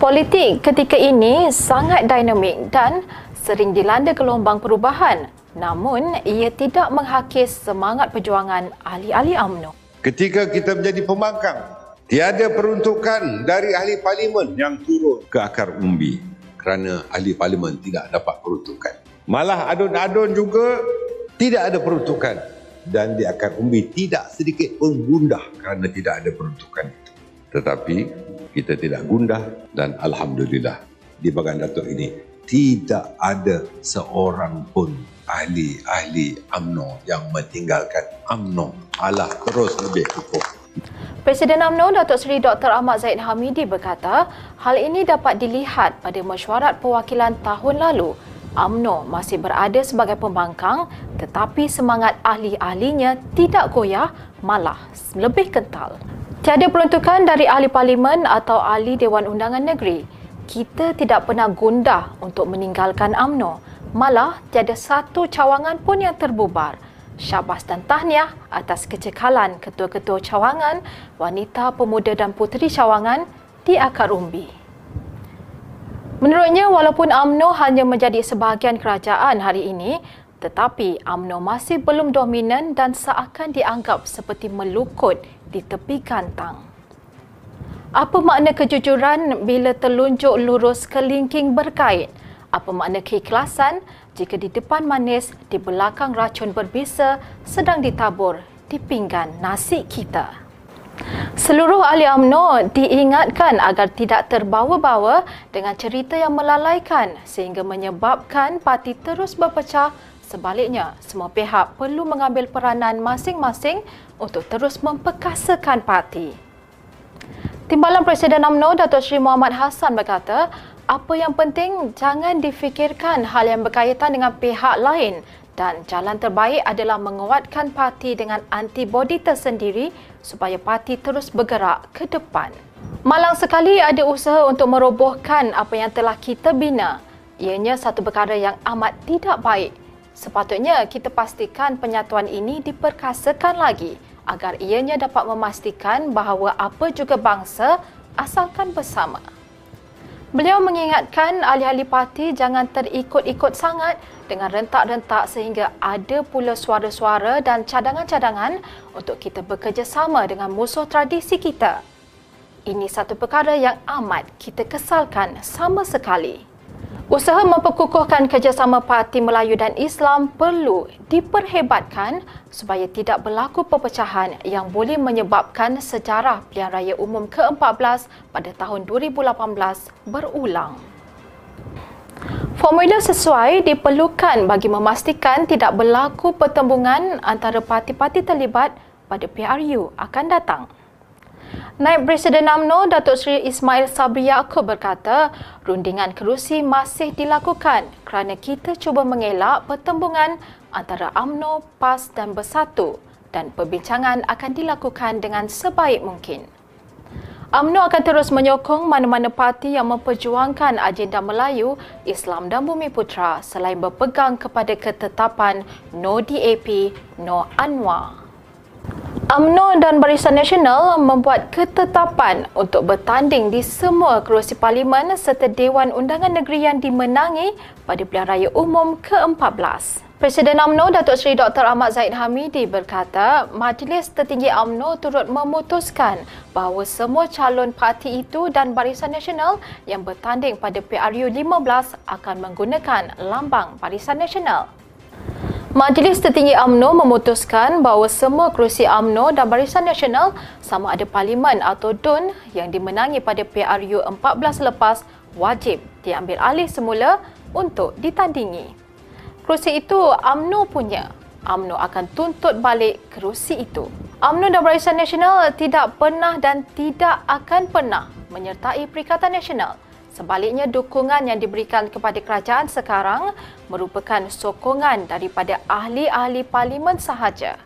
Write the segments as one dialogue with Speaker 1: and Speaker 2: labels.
Speaker 1: Politik ketika ini sangat dinamik dan sering dilanda gelombang perubahan. Namun, ia tidak menghakis semangat perjuangan ahli-ahli UMNO.
Speaker 2: Ketika kita menjadi pembangkang, tiada peruntukan dari ahli parlimen yang turun ke akar umbi kerana ahli parlimen tidak dapat peruntukan. Malah adun-adun juga tidak ada peruntukan dan di akar umbi tidak sedikit pun gundah kerana tidak ada peruntukan itu. Tetapi kita tidak gundah dan Alhamdulillah di bagian Datuk ini tidak ada seorang pun ahli-ahli UMNO yang mentinggalkan UMNO. Allah terus lebih kukuh.
Speaker 1: Presiden UMNO Datuk Seri Dr. Ahmad Zaid Hamidi berkata, hal ini dapat dilihat pada mesyuarat perwakilan tahun lalu. UMNO masih berada sebagai pembangkang tetapi semangat ahli-ahlinya tidak goyah malah lebih kental. Tiada peruntukan dari ahli parlimen atau ahli Dewan Undangan Negeri. Kita tidak pernah gundah untuk meninggalkan AMNO. Malah tiada satu cawangan pun yang terbubar. Syabas dan tahniah atas kecekalan ketua-ketua cawangan, wanita, pemuda dan puteri cawangan di akar umbi. Menurutnya, walaupun AMNO hanya menjadi sebahagian kerajaan hari ini, tetapi AMNO masih belum dominan dan seakan dianggap seperti melukut di tepi kantang. Apa makna kejujuran bila telunjuk lurus kelingking berkait? Apa makna keikhlasan jika di depan manis, di belakang racun berbisa sedang ditabur di pinggan nasi kita? Seluruh ahli UMNO diingatkan agar tidak terbawa-bawa dengan cerita yang melalaikan sehingga menyebabkan parti terus berpecah Sebaliknya, semua pihak perlu mengambil peranan masing-masing untuk terus memperkasakan parti. Timbalan Presiden UMNO Datuk Seri Muhammad Hassan berkata, apa yang penting jangan difikirkan hal yang berkaitan dengan pihak lain dan jalan terbaik adalah menguatkan parti dengan antibodi tersendiri supaya parti terus bergerak ke depan. Malang sekali ada usaha untuk merobohkan apa yang telah kita bina. Ianya satu perkara yang amat tidak baik Sepatutnya kita pastikan penyatuan ini diperkasakan lagi agar ianya dapat memastikan bahawa apa juga bangsa asalkan bersama. Beliau mengingatkan ahli-ahli parti jangan terikut-ikut sangat dengan rentak-rentak sehingga ada pula suara-suara dan cadangan-cadangan untuk kita bekerjasama dengan musuh tradisi kita. Ini satu perkara yang amat kita kesalkan sama sekali. Usaha memperkukuhkan kerjasama Parti Melayu dan Islam perlu diperhebatkan supaya tidak berlaku perpecahan yang boleh menyebabkan sejarah pilihan raya umum ke-14 pada tahun 2018 berulang. Formula sesuai diperlukan bagi memastikan tidak berlaku pertembungan antara parti-parti terlibat pada PRU akan datang. Naib Presiden UMNO Datuk Seri Ismail Sabri Yaakob berkata, rundingan kerusi masih dilakukan kerana kita cuba mengelak pertembungan antara UMNO, PAS dan Bersatu dan perbincangan akan dilakukan dengan sebaik mungkin. UMNO akan terus menyokong mana-mana parti yang memperjuangkan agenda Melayu, Islam dan Bumi Putra selain berpegang kepada ketetapan No DAP, No Anwar. UMNO dan Barisan Nasional membuat ketetapan untuk bertanding di semua kerusi parlimen serta Dewan Undangan Negeri yang dimenangi pada pilihan raya umum ke-14. Presiden UMNO Datuk Seri Dr. Ahmad Zaid Hamidi berkata, Majlis Tertinggi UMNO turut memutuskan bahawa semua calon parti itu dan Barisan Nasional yang bertanding pada PRU 15 akan menggunakan lambang Barisan Nasional. Majlis Tertinggi AMNO memutuskan bahawa semua kerusi AMNO dan Barisan Nasional sama ada Parlimen atau DUN yang dimenangi pada PRU 14 lepas wajib diambil alih semula untuk ditandingi. Kerusi itu AMNO punya. AMNO akan tuntut balik kerusi itu. AMNO dan Barisan Nasional tidak pernah dan tidak akan pernah menyertai Perikatan Nasional Sebaliknya, dukungan yang diberikan kepada kerajaan sekarang merupakan sokongan daripada ahli-ahli parlimen sahaja.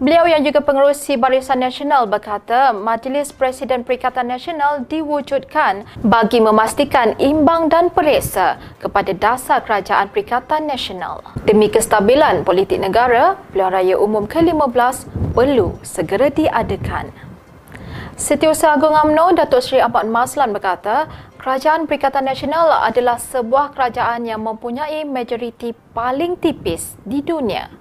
Speaker 1: Beliau yang juga pengerusi Barisan Nasional berkata Majlis Presiden Perikatan Nasional diwujudkan bagi memastikan imbang dan periksa kepada dasar kerajaan Perikatan Nasional. Demi kestabilan politik negara, Pilihan Raya Umum ke-15 perlu segera diadakan. Setiausaha Agung UMNO Datuk Seri Ahmad Maslan berkata, Kerajaan Perikatan Nasional adalah sebuah kerajaan yang mempunyai majoriti paling tipis di dunia.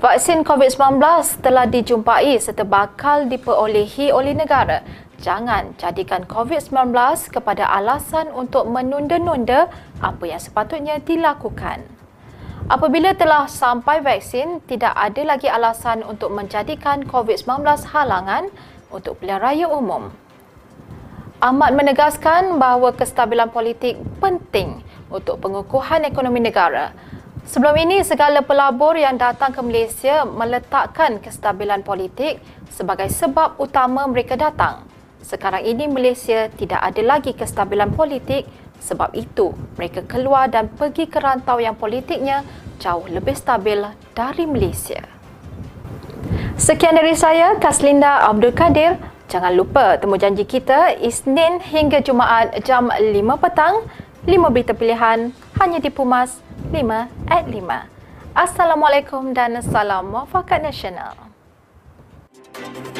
Speaker 1: Vaksin COVID-19 telah dijumpai serta bakal diperolehi oleh negara. Jangan jadikan COVID-19 kepada alasan untuk menunda-nunda apa yang sepatutnya dilakukan. Apabila telah sampai vaksin, tidak ada lagi alasan untuk menjadikan COVID-19 halangan untuk pilihan raya umum. Ahmad menegaskan bahawa kestabilan politik penting untuk pengukuhan ekonomi negara Sebelum ini, segala pelabur yang datang ke Malaysia meletakkan kestabilan politik sebagai sebab utama mereka datang. Sekarang ini, Malaysia tidak ada lagi kestabilan politik sebab itu mereka keluar dan pergi ke rantau yang politiknya jauh lebih stabil dari Malaysia. Sekian dari saya, Kaslinda Abdul Kadir. Jangan lupa temu janji kita Isnin hingga Jumaat jam 5 petang. 5 berita pilihan hanya di Pumas 5 at 5. Assalamualaikum dan salam muafakat nasional. Thank you.